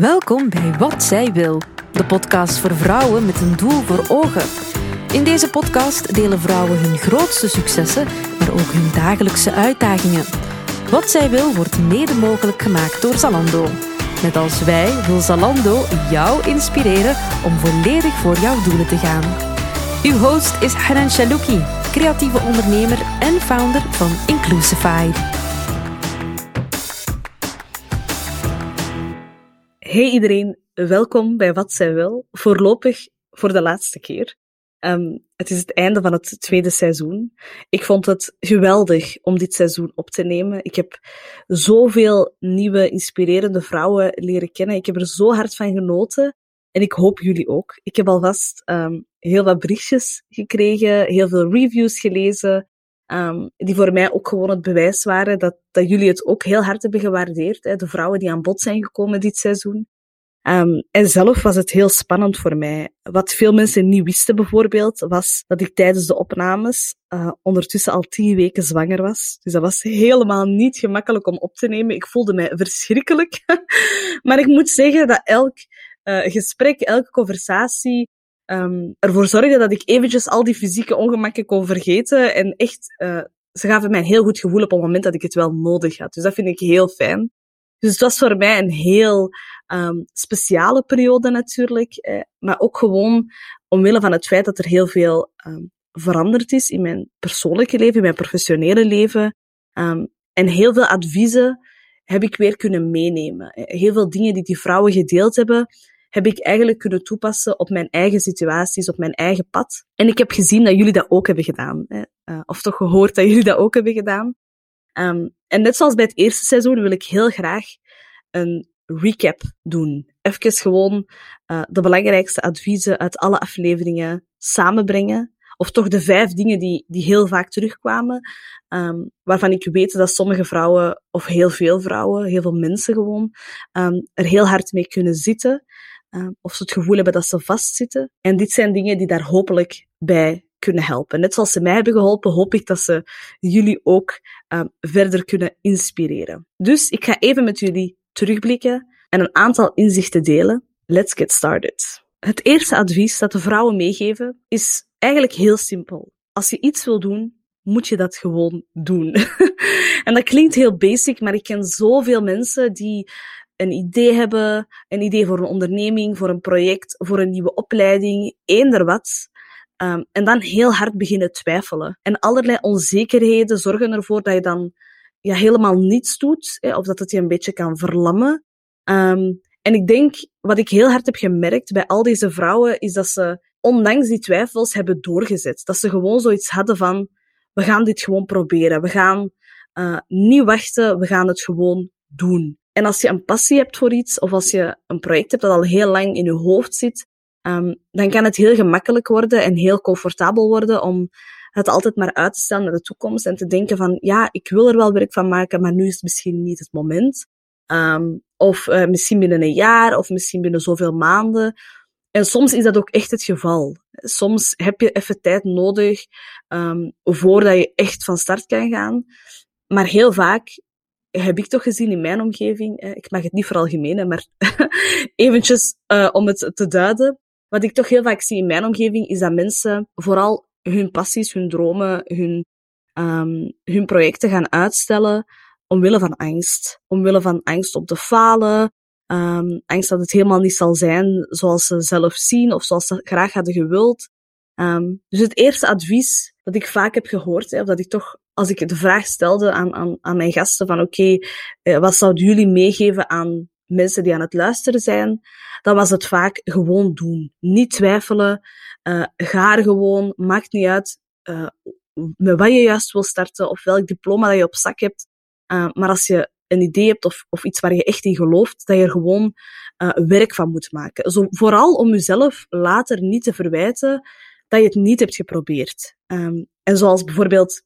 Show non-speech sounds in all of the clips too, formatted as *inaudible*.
Welkom bij Wat Zij Wil, de podcast voor vrouwen met een doel voor ogen. In deze podcast delen vrouwen hun grootste successen, maar ook hun dagelijkse uitdagingen. Wat Zij Wil wordt mede mogelijk gemaakt door Zalando. Net als wij wil Zalando jou inspireren om volledig voor jouw doelen te gaan. Uw host is Hanan Shalouki, creatieve ondernemer en founder van Inclusified. Hey iedereen, welkom bij Wat Zij Wil. Voorlopig voor de laatste keer. Um, het is het einde van het tweede seizoen. Ik vond het geweldig om dit seizoen op te nemen. Ik heb zoveel nieuwe, inspirerende vrouwen leren kennen. Ik heb er zo hard van genoten. En ik hoop jullie ook. Ik heb alvast um, heel wat berichtjes gekregen, heel veel reviews gelezen. Um, die voor mij ook gewoon het bewijs waren dat, dat jullie het ook heel hard hebben gewaardeerd. Hè, de vrouwen die aan bod zijn gekomen dit seizoen. Um, en zelf was het heel spannend voor mij. Wat veel mensen niet wisten bijvoorbeeld, was dat ik tijdens de opnames uh, ondertussen al tien weken zwanger was. Dus dat was helemaal niet gemakkelijk om op te nemen. Ik voelde mij verschrikkelijk. *laughs* maar ik moet zeggen dat elk uh, gesprek, elke conversatie um, ervoor zorgde dat ik eventjes al die fysieke ongemakken kon vergeten. En echt, uh, ze gaven mij een heel goed gevoel op het moment dat ik het wel nodig had. Dus dat vind ik heel fijn. Dus het was voor mij een heel um, speciale periode natuurlijk. Eh, maar ook gewoon omwille van het feit dat er heel veel um, veranderd is in mijn persoonlijke leven, in mijn professionele leven. En heel veel adviezen heb ik weer kunnen meenemen. Heel veel dingen die die vrouwen gedeeld hebben, heb ik eigenlijk kunnen toepassen op mijn eigen situaties, op mijn eigen pad. En ik heb gezien dat jullie dat ook hebben gedaan. Hè. Uh, of toch gehoord dat jullie dat ook hebben gedaan. Um, en net zoals bij het eerste seizoen wil ik heel graag een recap doen. Even gewoon uh, de belangrijkste adviezen uit alle afleveringen samenbrengen. Of toch de vijf dingen die, die heel vaak terugkwamen, um, waarvan ik weet dat sommige vrouwen, of heel veel vrouwen, heel veel mensen gewoon, um, er heel hard mee kunnen zitten. Uh, of ze het gevoel hebben dat ze vastzitten. En dit zijn dingen die daar hopelijk bij kunnen helpen. Net zoals ze mij hebben geholpen, hoop ik dat ze jullie ook uh, verder kunnen inspireren. Dus ik ga even met jullie terugblikken en een aantal inzichten delen. Let's get started. Het eerste advies dat de vrouwen meegeven is eigenlijk heel simpel. Als je iets wil doen, moet je dat gewoon doen. *laughs* en dat klinkt heel basic, maar ik ken zoveel mensen die een idee hebben, een idee voor een onderneming, voor een project, voor een nieuwe opleiding, eender wat. Um, en dan heel hard beginnen twijfelen. En allerlei onzekerheden zorgen ervoor dat je dan ja, helemaal niets doet, hè, of dat het je een beetje kan verlammen. Um, en ik denk, wat ik heel hard heb gemerkt bij al deze vrouwen, is dat ze ondanks die twijfels hebben doorgezet. Dat ze gewoon zoiets hadden van, we gaan dit gewoon proberen. We gaan uh, niet wachten, we gaan het gewoon doen. En als je een passie hebt voor iets, of als je een project hebt dat al heel lang in je hoofd zit, um, dan kan het heel gemakkelijk worden en heel comfortabel worden om het altijd maar uit te stellen naar de toekomst en te denken van, ja, ik wil er wel werk van maken, maar nu is het misschien niet het moment. Um, of uh, misschien binnen een jaar, of misschien binnen zoveel maanden. En soms is dat ook echt het geval. Soms heb je even tijd nodig um, voordat je echt van start kan gaan. Maar heel vaak heb ik toch gezien in mijn omgeving, ik mag het niet veralgemenen, maar *laughs* eventjes uh, om het te duiden. Wat ik toch heel vaak zie in mijn omgeving, is dat mensen vooral hun passies, hun dromen, hun, um, hun projecten gaan uitstellen omwille van angst. Omwille van angst om te falen, um, angst dat het helemaal niet zal zijn zoals ze zelf zien of zoals ze graag hadden gewild. Um, dus het eerste advies dat ik vaak heb gehoord, hè, of dat ik toch, als ik de vraag stelde aan, aan, aan mijn gasten van oké, okay, eh, wat zouden jullie meegeven aan mensen die aan het luisteren zijn, dan was het vaak gewoon doen. Niet twijfelen, uh, ga er gewoon, maakt niet uit uh, met wat je juist wil starten of welk diploma dat je op zak hebt. Maar als je een idee hebt of, of iets waar je echt in gelooft, dat je er gewoon werk van moet maken. Zo, vooral om jezelf later niet te verwijten dat je het niet hebt geprobeerd. Um, en zoals bijvoorbeeld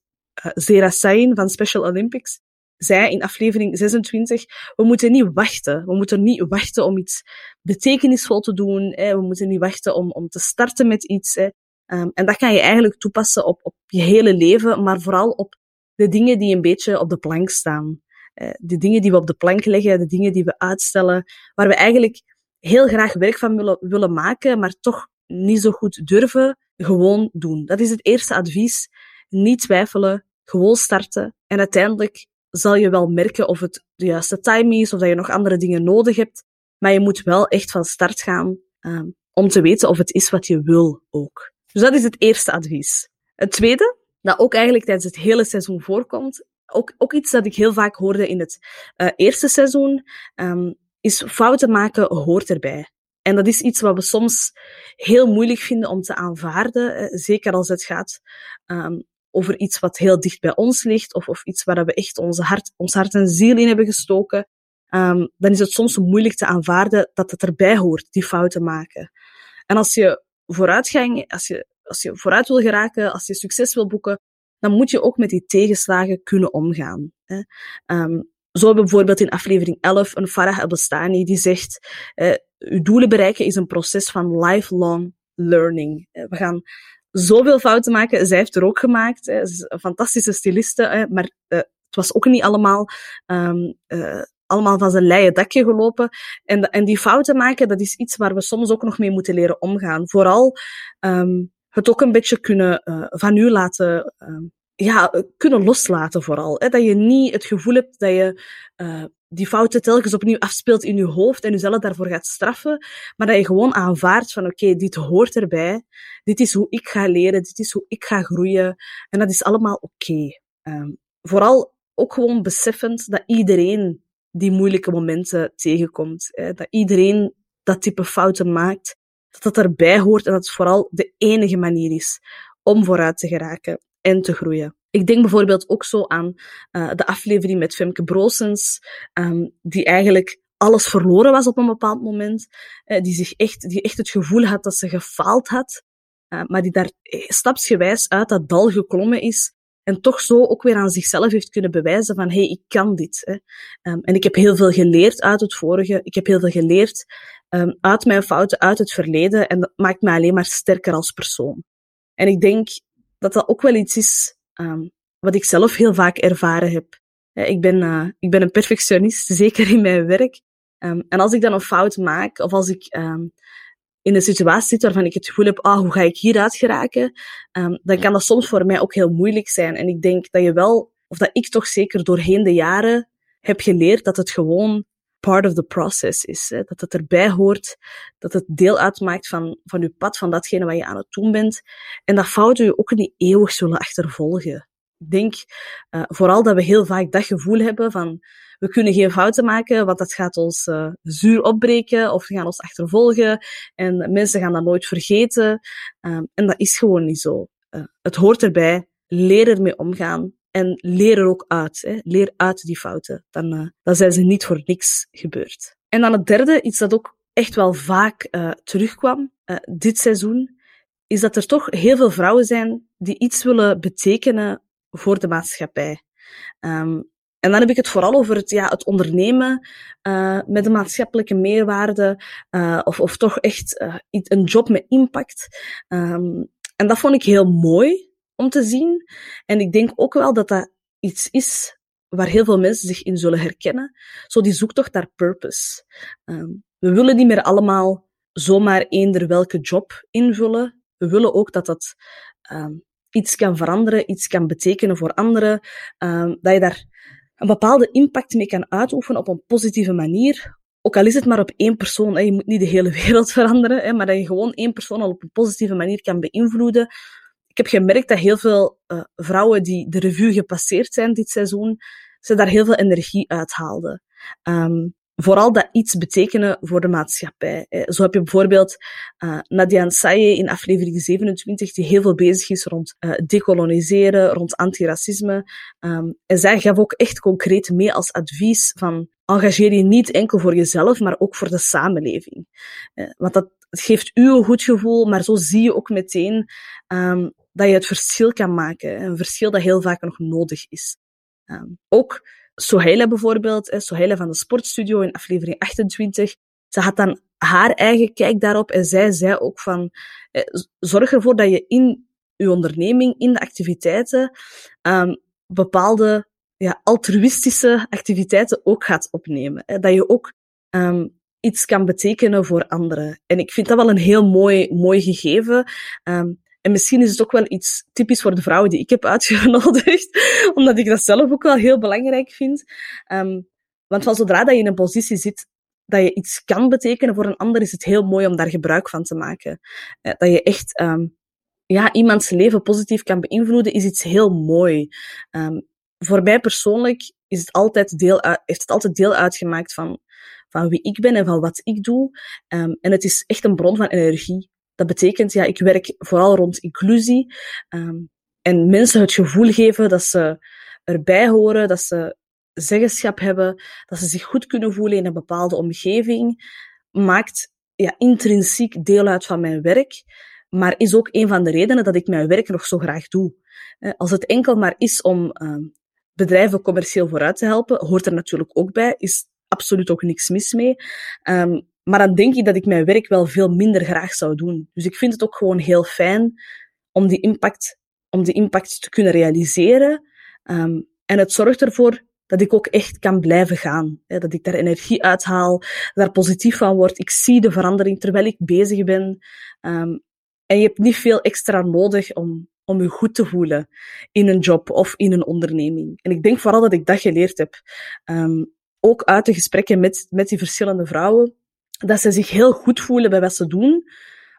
Zera Sain van Special Olympics zei in aflevering 26, we moeten niet wachten. We moeten niet wachten om iets betekenisvol te doen. We moeten niet wachten om, om te starten met iets. Hè. Um, en dat kan je eigenlijk toepassen op, op je hele leven, maar vooral op de dingen die een beetje op de plank staan. Uh, de dingen die we op de plank leggen, de dingen die we uitstellen, waar we eigenlijk heel graag werk van willen maken, maar toch niet zo goed durven, gewoon doen. Dat is het eerste advies. Niet twijfelen, gewoon starten. En uiteindelijk zal je wel merken of het de juiste timing is, of dat je nog andere dingen nodig hebt. Maar je moet wel echt van start gaan um, om te weten of het is wat je wil ook. Dus dat is het eerste advies. Het tweede, dat ook eigenlijk tijdens het hele seizoen voorkomt, ook, ook iets dat ik heel vaak hoorde in het uh, eerste seizoen, um, is fouten maken hoort erbij. En dat is iets wat we soms heel moeilijk vinden om te aanvaarden, eh, zeker als het gaat um, over iets wat heel dicht bij ons ligt, of, of iets waar we echt onze hart, ons hart en ziel in hebben gestoken. Um, dan is het soms moeilijk te aanvaarden dat het erbij hoort, die fouten maken. En als je vooruitgang, als je, als je vooruit wil geraken, als je succes wil boeken, dan moet je ook met die tegenslagen kunnen omgaan. Hè. Um, zo hebben we bijvoorbeeld in aflevering 11 een Farah Abastani die zegt, uh, uw doelen bereiken is een proces van lifelong learning. Uh, we gaan zoveel fouten maken. Zij heeft er ook gemaakt. Hè. Ze is een fantastische stiliste, hè, maar uh, het was ook niet allemaal um, allemaal van zijn leien dakje gelopen. En, en die fouten maken, dat is iets waar we soms ook nog mee moeten leren omgaan. Vooral um, het ook een beetje kunnen uh, van u laten, uh, ja, kunnen loslaten vooral. Hè? Dat je niet het gevoel hebt dat je die fouten telkens opnieuw afspeelt in je hoofd en jezelf daarvoor gaat straffen, maar dat je gewoon aanvaardt van oké, dit hoort erbij, dit is hoe ik ga leren, dit is hoe ik ga groeien en dat is allemaal oké. Um, vooral ook gewoon beseffend dat iedereen die moeilijke momenten tegenkomt. Hè? Dat iedereen dat type fouten maakt, dat dat erbij hoort en dat het vooral de enige manier is om vooruit te geraken en te groeien. Ik denk bijvoorbeeld ook zo aan uh, de aflevering met Femke Brosens, um, die eigenlijk alles verloren was op een bepaald moment, uh, die, zich echt, die echt het gevoel had dat ze gefaald had, uh, maar die daar stapsgewijs uit dat dal geklommen is en toch zo ook weer aan zichzelf heeft kunnen bewijzen van, hé, hey, ik kan dit. Hè. Um, en ik heb heel veel geleerd uit het vorige. Ik heb heel veel geleerd um, uit mijn fouten, uit het verleden. En dat maakt me alleen maar sterker als persoon. En ik denk dat dat ook wel iets is um, wat ik zelf heel vaak ervaren heb. Ik ben, uh, ik ben een perfectionist, *laughs* zeker in mijn werk. Um, en als ik dan een fout maak, of als ik um, in een situatie zit waarvan ik het gevoel heb, ah, hoe ga ik hieruit geraken, dan kan dat soms voor mij ook heel moeilijk zijn. En ik denk dat je wel, of dat ik toch zeker doorheen de jaren heb geleerd dat het gewoon part of the process is. Dat het erbij hoort, dat het deel uitmaakt van, van je pad, van datgene wat je aan het doen bent. En dat fouten je ook niet eeuwig zullen achtervolgen. Ik denk uh, vooral dat we heel vaak dat gevoel hebben van we kunnen geen fouten maken, want dat gaat ons uh, zuur opbreken of we gaan ons achtervolgen en mensen gaan dat nooit vergeten. Um, en dat is gewoon niet zo. Uh, het hoort erbij. Leer ermee omgaan en leer er ook uit. Hè. Leer uit die fouten. Dan, uh, dan zijn ze niet voor niks gebeurd. En dan het derde, iets dat ook echt wel vaak uh, terugkwam uh, dit seizoen, is dat er toch heel veel vrouwen zijn die iets willen betekenen voor de maatschappij. Um, en dan heb ik het vooral over het, ja, het ondernemen met een maatschappelijke meerwaarde, of, of toch echt een job met impact. Um, en dat vond ik heel mooi om te zien. En ik denk ook wel dat dat iets is waar heel veel mensen zich in zullen herkennen. Zo die zoektocht naar purpose. Um, we willen niet meer allemaal zomaar eender welke job invullen. We willen ook dat dat um, iets kan veranderen, iets kan betekenen voor anderen. Um, dat je daar een bepaalde impact mee kan uitoefenen op een positieve manier. Ook al is het maar op één persoon, je moet niet de hele *laughs* wereld veranderen, maar dat je gewoon één persoon al op een positieve manier kan beïnvloeden. Heb gemerkt dat heel veel uh, vrouwen die de revue gepasseerd zijn dit seizoen, ze daar heel veel energie uithaalden. Um, vooral dat iets betekenen voor de maatschappij. Zo heb je bijvoorbeeld uh, Nadia in aflevering 27, die heel veel bezig is rond uh, decoloniseren, rond antiracisme. Um, en zij gaf ook echt concreet mee als advies van engageer je niet enkel voor jezelf, maar ook voor de samenleving. Want dat geeft u een goed gevoel, maar zo zie je ook meteen um, dat je het verschil kan maken. Een verschil dat heel vaak nog nodig is. Um, ook Soheila bijvoorbeeld, Soheila van de Sportstudio in aflevering 28, ze had dan haar eigen kijk daarop en zij zei ook van, zorg ervoor dat je in je onderneming, in de activiteiten, um, bepaalde ja, altruïstische activiteiten ook gaat opnemen. Dat je ook um, iets kan betekenen voor anderen. En ik vind dat wel een heel mooi, mooi gegeven. En misschien is het ook wel iets typisch voor de vrouwen die ik heb uitgenodigd, *laughs* omdat ik dat zelf ook wel heel belangrijk vind. Um, want van zodra dat je in een positie zit dat je iets kan betekenen voor een ander, is het heel mooi om daar gebruik van te maken. Eh, dat je echt um, ja, iemands leven positief kan beïnvloeden, is iets heel mooi. Um, voor mij persoonlijk is het altijd deel heeft het altijd deel uitgemaakt van, van wie ik ben en van wat ik doe. En het is echt een bron van energie. Dat betekent, ja, ik werk vooral rond inclusie. Um, en mensen het gevoel geven dat ze erbij horen, dat ze zeggenschap hebben, dat ze zich goed kunnen voelen in een bepaalde omgeving, maakt ja, intrinsiek deel uit van mijn werk, maar is ook een van de redenen dat ik mijn werk nog zo graag doe. Als het enkel maar is om uh, bedrijven commercieel vooruit te helpen, hoort er natuurlijk ook bij, is absoluut ook niks mis mee. Um, maar dan denk ik dat ik mijn werk wel veel minder graag zou doen. Dus ik vind het ook gewoon heel fijn om die impact, om die impact te kunnen realiseren. Um, en het zorgt ervoor dat ik ook echt kan blijven gaan. Hè, dat ik daar energie uithaal, daar positief van word. Ik zie de verandering terwijl ik bezig ben. Um, en je hebt niet veel extra nodig om, om je goed te voelen in een job of in een onderneming. En ik denk vooral dat ik dat geleerd heb. Um, ook uit de gesprekken met, met die verschillende vrouwen, dat ze zich heel goed voelen bij wat ze doen,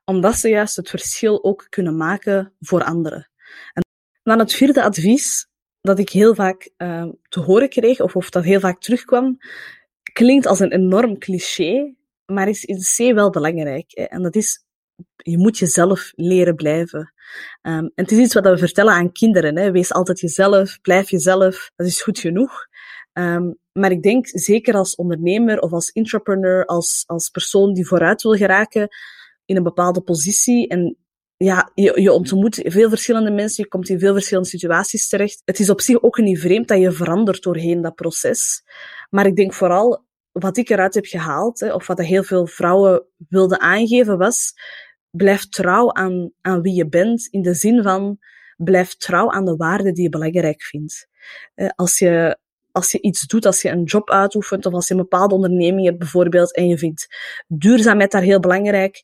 omdat ze juist het verschil ook kunnen maken voor anderen. En dan het vierde advies dat ik heel vaak uh, te horen kreeg, of, of dat heel vaak terugkwam, klinkt als een enorm cliché, maar is in C wel belangrijk. Hè? En dat is, je moet jezelf leren blijven. Um, en het is iets wat we vertellen aan kinderen. Hè? Wees altijd jezelf, blijf jezelf, dat is goed genoeg. Um, maar ik denk, zeker als ondernemer of als entrepreneur, als, als persoon die vooruit wil geraken in een bepaalde positie en ja, je, je ontmoet veel verschillende mensen, je komt in veel verschillende situaties terecht. Het is op zich ook niet vreemd dat je verandert doorheen dat proces. Maar ik denk vooral, wat ik eruit heb gehaald, hè, of wat heel veel vrouwen wilden aangeven, was, blijf trouw aan, aan wie je bent, in de zin van, blijf trouw aan de waarden die je belangrijk vindt. Als je, als je iets doet, als je een job uitoefent, of als je een bepaalde onderneming hebt bijvoorbeeld, en je vindt duurzaamheid daar heel belangrijk,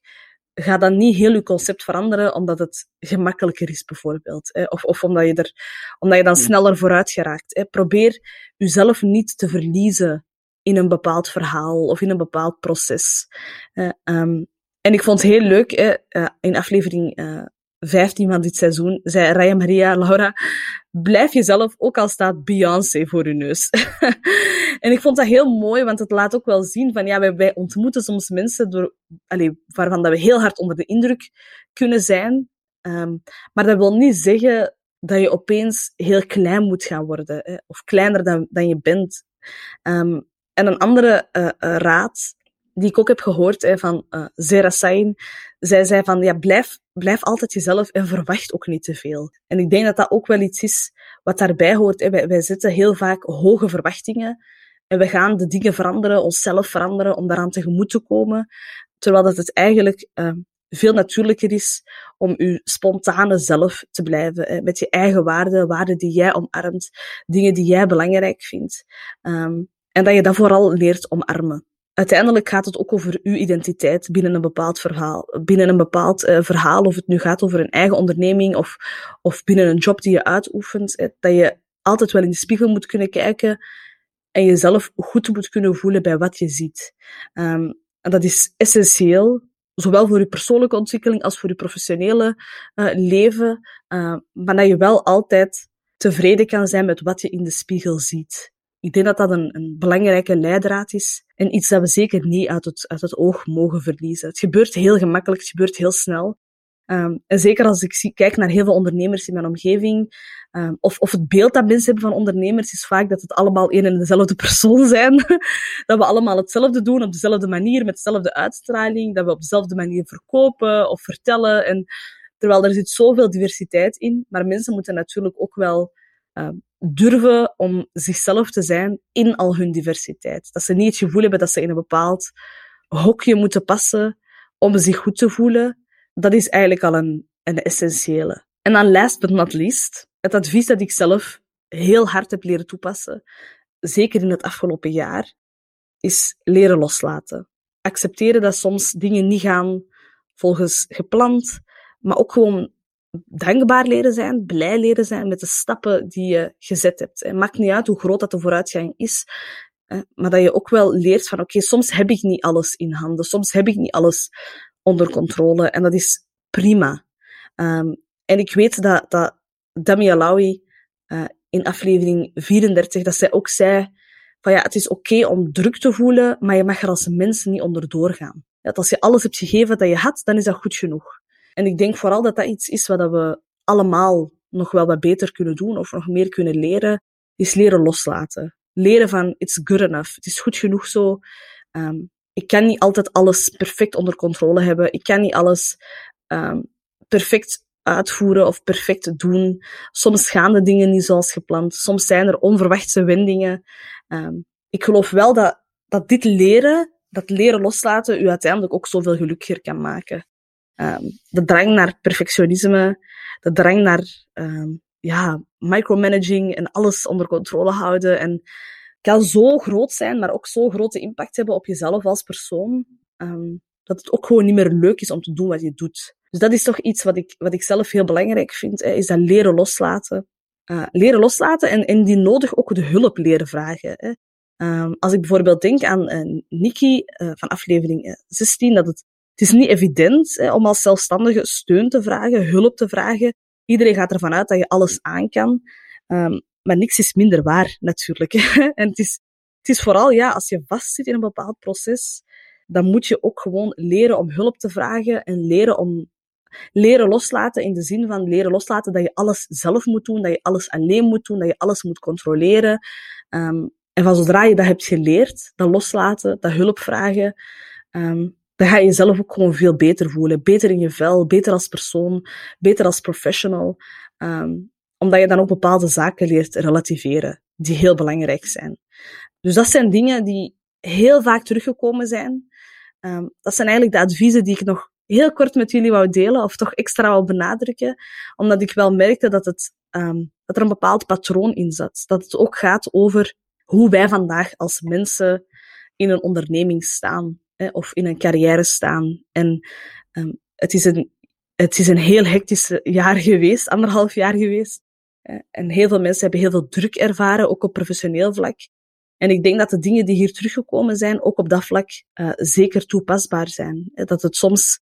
ga dan niet heel je concept veranderen omdat het gemakkelijker is, bijvoorbeeld. Hè? Of, of omdat, je er, omdat je dan sneller vooruit geraakt. Hè? Probeer jezelf niet te verliezen in een bepaald verhaal of in een bepaald proces. Uh, um, en ik vond het heel leuk, hè, uh, in aflevering uh, 15 van dit seizoen, zei Raya Maria, Laura, blijf jezelf, ook al staat Beyoncé voor je neus. *laughs* en ik vond dat heel mooi, want het laat ook wel zien van, ja, wij, ontmoeten soms mensen door, allez, waarvan dat we heel hard onder de indruk kunnen zijn. Um, maar dat wil niet zeggen dat je opeens heel klein moet gaan worden, hè, of kleiner dan, dan je bent. Um, en een andere uh, uh, raad die ik ook heb gehoord hè, van uh, Zera Sain. Zij zei van, ja, blijf, blijf altijd jezelf en verwacht ook niet te veel. En ik denk dat dat ook wel iets is wat daarbij hoort. Hè. Wij, wij zetten heel vaak hoge verwachtingen en we gaan de dingen veranderen, onszelf veranderen om daaraan tegemoet te komen. Terwijl dat het eigenlijk uh, veel natuurlijker is om je spontane zelf te blijven. Hè, met je eigen waarden, waarden die jij omarmt, dingen die jij belangrijk vindt. Um, en dat je dat vooral leert omarmen uiteindelijk gaat het ook over uw identiteit binnen een bepaald verhaal. Binnen een bepaald uh, verhaal, of het nu gaat over een eigen onderneming of, of binnen een job die je uitoefent. Hè, dat je altijd wel in de spiegel moet kunnen kijken en jezelf goed moet kunnen voelen bij wat je ziet. Um, en dat is essentieel, zowel voor je persoonlijke ontwikkeling als voor je professionele uh, leven. Uh, maar dat je wel altijd tevreden kan zijn met wat je in de spiegel ziet. Ik denk dat dat een, belangrijke leidraad is en iets dat we zeker niet uit het, uit het oog mogen verliezen. Het gebeurt heel gemakkelijk, het gebeurt heel snel. Um, en zeker als ik kijk naar heel veel ondernemers in mijn omgeving, um, of, of het beeld dat mensen hebben van ondernemers is vaak dat het allemaal één en dezelfde persoon *laughs* zijn. dat we allemaal hetzelfde doen op dezelfde manier, met dezelfde uitstraling, dat we op dezelfde manier verkopen of vertellen. En, terwijl er zit zoveel diversiteit in, maar mensen moeten natuurlijk ook wel um, durven om zichzelf te zijn in al hun diversiteit. Dat ze niet het gevoel hebben dat ze in een bepaald hokje moeten passen om zich goed te voelen. Dat is eigenlijk al een, een essentiële. En dan last but not least, het advies dat ik zelf heel hard heb leren toepassen, zeker in het afgelopen jaar, is leren loslaten. Accepteren dat soms dingen niet gaan volgens gepland, maar ook gewoon dankbaar leren zijn, blij leren zijn met de stappen die je gezet hebt. Het maakt niet uit hoe groot dat de vooruitgang is, maar dat je ook wel leert van oké, soms heb ik niet alles in handen, soms heb ik niet alles onder controle en dat is prima. Um, en ik weet dat, dat Dami Alawi uh, in aflevering 34, dat zij ook zei van ja, het is oké om druk te voelen, maar je mag er als mens niet onder doorgaan. Dat als je alles hebt gegeven dat je had, dan is dat goed genoeg. En ik denk vooral dat dat iets is wat we allemaal nog wel wat beter kunnen doen of nog meer kunnen leren, is leren loslaten. Leren van it's good enough. Het is goed genoeg zo. Um, ik kan niet altijd alles perfect onder controle hebben. Ik kan niet alles um, perfect uitvoeren of perfect doen. Soms gaan de dingen niet zoals gepland. Soms zijn er onverwachte wendingen. Um, ik geloof wel dat, dat dit leren, dat leren loslaten, u uiteindelijk ook zoveel gelukkiger kan maken. Um, de drang naar perfectionisme, de drang naar um, ja, micromanaging en alles onder controle houden. En kan zo groot zijn, maar ook zo grote impact hebben op jezelf als persoon, um, dat het ook gewoon niet meer leuk is om te doen wat je doet. Dus dat is toch iets wat ik, wat ik zelf heel belangrijk vind, hè, is dat leren loslaten. Uh, leren loslaten en, en die nodig ook de hulp leren vragen. Hè. Als ik bijvoorbeeld denk aan uh, Nikki uh, van aflevering 16, dat het, het is niet evident hè, om als zelfstandige steun te vragen, hulp te vragen. Iedereen gaat ervan uit dat je alles aan kan. Um, maar niks is minder waar, natuurlijk. *laughs* en het is, het is vooral, ja, als je vastzit in een bepaald proces, dan moet je ook gewoon leren om hulp te vragen en leren om leren loslaten in de zin van leren loslaten dat je alles zelf moet doen, dat je alles alleen moet doen, dat je alles moet controleren. Um, en van zodra je dat hebt geleerd, dat loslaten, dat hulp vragen, um, dan ga je jezelf ook gewoon veel beter voelen. Beter in je vel, beter als persoon, beter als professional. Um, omdat je dan ook bepaalde zaken leert relativeren, die heel belangrijk zijn. Dus dat zijn dingen die heel vaak teruggekomen zijn. Um, dat zijn eigenlijk de adviezen die ik nog heel kort met jullie wou delen, of toch extra wou benadrukken, omdat ik wel merkte dat, het, um, dat er een bepaald patroon in zat. Dat het ook gaat over hoe wij vandaag als mensen in een onderneming staan, hè, of in een carrière staan. En um, het, is een, het is een heel hectisch jaar geweest, anderhalf jaar geweest. En heel veel mensen hebben heel veel druk ervaren, ook op professioneel vlak. En ik denk dat de dingen die hier teruggekomen zijn, ook op dat vlak uh, zeker toepasbaar zijn. Dat het soms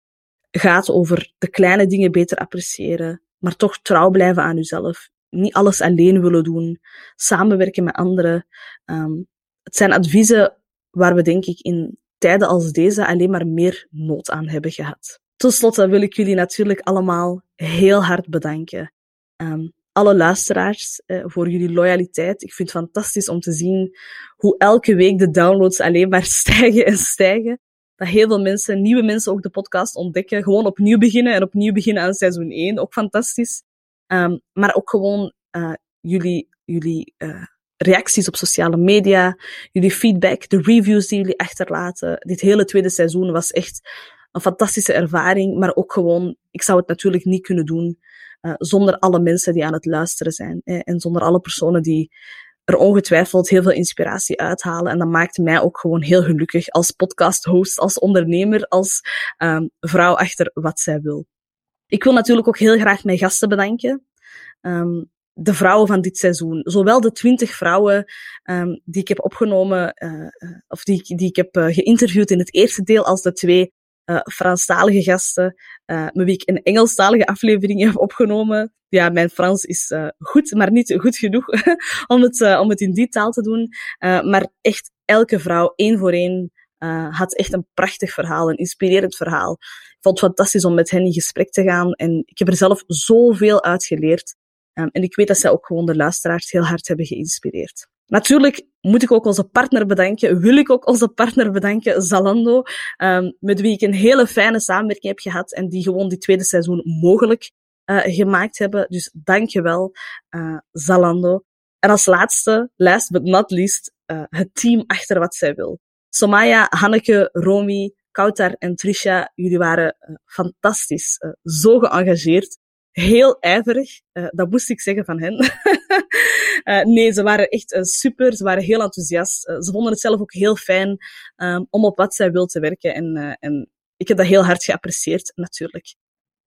gaat over de kleine dingen beter appreciëren, maar toch trouw blijven aan uzelf. Niet alles alleen willen doen, samenwerken met anderen. Um, het zijn adviezen waar we denk ik in tijden als deze alleen maar meer nood aan hebben gehad. Ten slotte wil ik jullie natuurlijk allemaal heel hard bedanken. Um, alle luisteraars eh, voor jullie loyaliteit. Ik vind het fantastisch om te zien hoe elke week de downloads alleen maar *laughs* stijgen en stijgen. Dat heel veel mensen, nieuwe mensen ook de podcast ontdekken. Gewoon opnieuw beginnen en opnieuw beginnen aan seizoen 1. Ook fantastisch. Um, maar ook gewoon uh, jullie, jullie uh, reacties op sociale media, jullie feedback, de reviews die jullie achterlaten. Dit hele tweede seizoen was echt een fantastische ervaring. Maar ook gewoon, ik zou het natuurlijk niet kunnen doen uh, zonder alle mensen die aan het luisteren zijn. Hè, en zonder alle personen die er ongetwijfeld heel veel inspiratie uithalen. En dat maakt mij ook gewoon heel gelukkig als podcast-host, als ondernemer, als um, vrouw achter wat zij wil. Ik wil natuurlijk ook heel graag mijn gasten bedanken. Um, de vrouwen van dit seizoen. Zowel de twintig vrouwen um, die ik heb opgenomen, uh, of die, die ik heb uh, geïnterviewd in het eerste deel, als de twee uh, Franstalige gasten, met wie ik een Engelstalige aflevering heb opgenomen. Ja, mijn Frans is goed, maar niet goed genoeg *laughs* om, het, om het in die taal te doen. maar echt elke vrouw, één voor één, had echt een prachtig verhaal, een inspirerend verhaal. Ik vond het fantastisch om met hen in gesprek te gaan en ik heb er zelf zoveel uit geleerd. Um, en ik weet dat zij ook gewoon de luisteraars heel hard hebben geïnspireerd. Natuurlijk moet ik ook onze partner bedanken, wil ik ook onze partner bedanken, Zalando, um, met wie ik een hele fijne samenwerking heb gehad en die gewoon die tweede seizoen mogelijk uh, gemaakt hebben. Dus dankjewel, uh, Zalando. En als laatste, last but not least, uh, het team achter wat zij wil. Somaya, Hanneke, Romy, Kautar en Trisha, jullie waren fantastisch, zo geëngageerd heel ijverig. Uh, dat moest ik zeggen van hen. uh, *laughs* nee, ze waren echt uh, super. Ze waren heel enthousiast. ze vonden het zelf ook heel fijn um, om op wat zij wil te werken. En, en ik heb dat heel hard geapprecieerd, natuurlijk.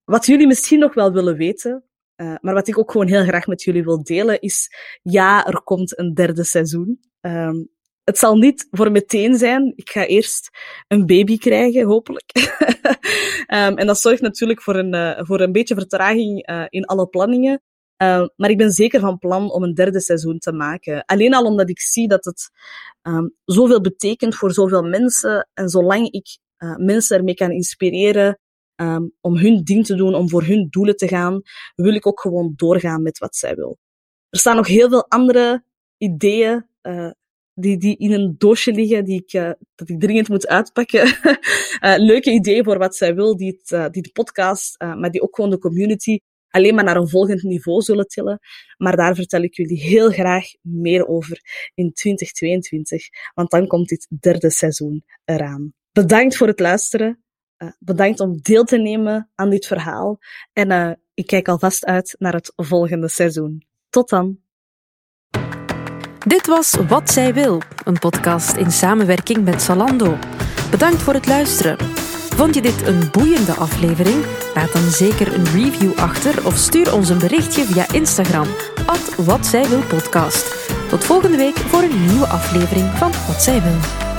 Wat jullie misschien nog wel willen weten, maar wat ik ook gewoon heel graag met jullie wil delen, is ja, er komt een derde seizoen. Um, het zal niet voor meteen zijn. Ik ga eerst een baby krijgen, hopelijk. um, *laughs* en dat zorgt natuurlijk voor een, uh, voor een beetje vertraging uh, in alle planningen. Uh, maar ik ben zeker van plan om een derde seizoen te maken. Alleen al omdat ik zie dat het um, zoveel betekent voor zoveel mensen. En zolang ik mensen ermee kan inspireren om hun ding te doen, om voor hun doelen te gaan, wil ik ook gewoon doorgaan met wat zij wil. Er staan nog heel veel andere ideeën die, die in een doosje liggen, die ik, uh, dat ik dringend moet uitpakken. uh, *laughs* leuke ideeën voor wat zij wil, die, het, uh, die de podcast, maar die ook gewoon de community alleen maar naar een volgend niveau zullen tillen. Maar daar vertel ik jullie heel graag meer over in 2022, want dan komt dit derde seizoen eraan. Bedankt voor het luisteren. bedankt om deel te nemen aan dit verhaal. En ik kijk alvast uit naar het volgende seizoen. Tot dan! Dit was Wat Zij Wil, een podcast in samenwerking met Zalando. Bedankt voor het luisteren. Vond je dit een boeiende aflevering? Laat dan zeker een review achter of stuur ons een berichtje via Instagram, at Wat Zij Wil Podcast. Tot volgende week voor een nieuwe aflevering van Wat Zij Wil.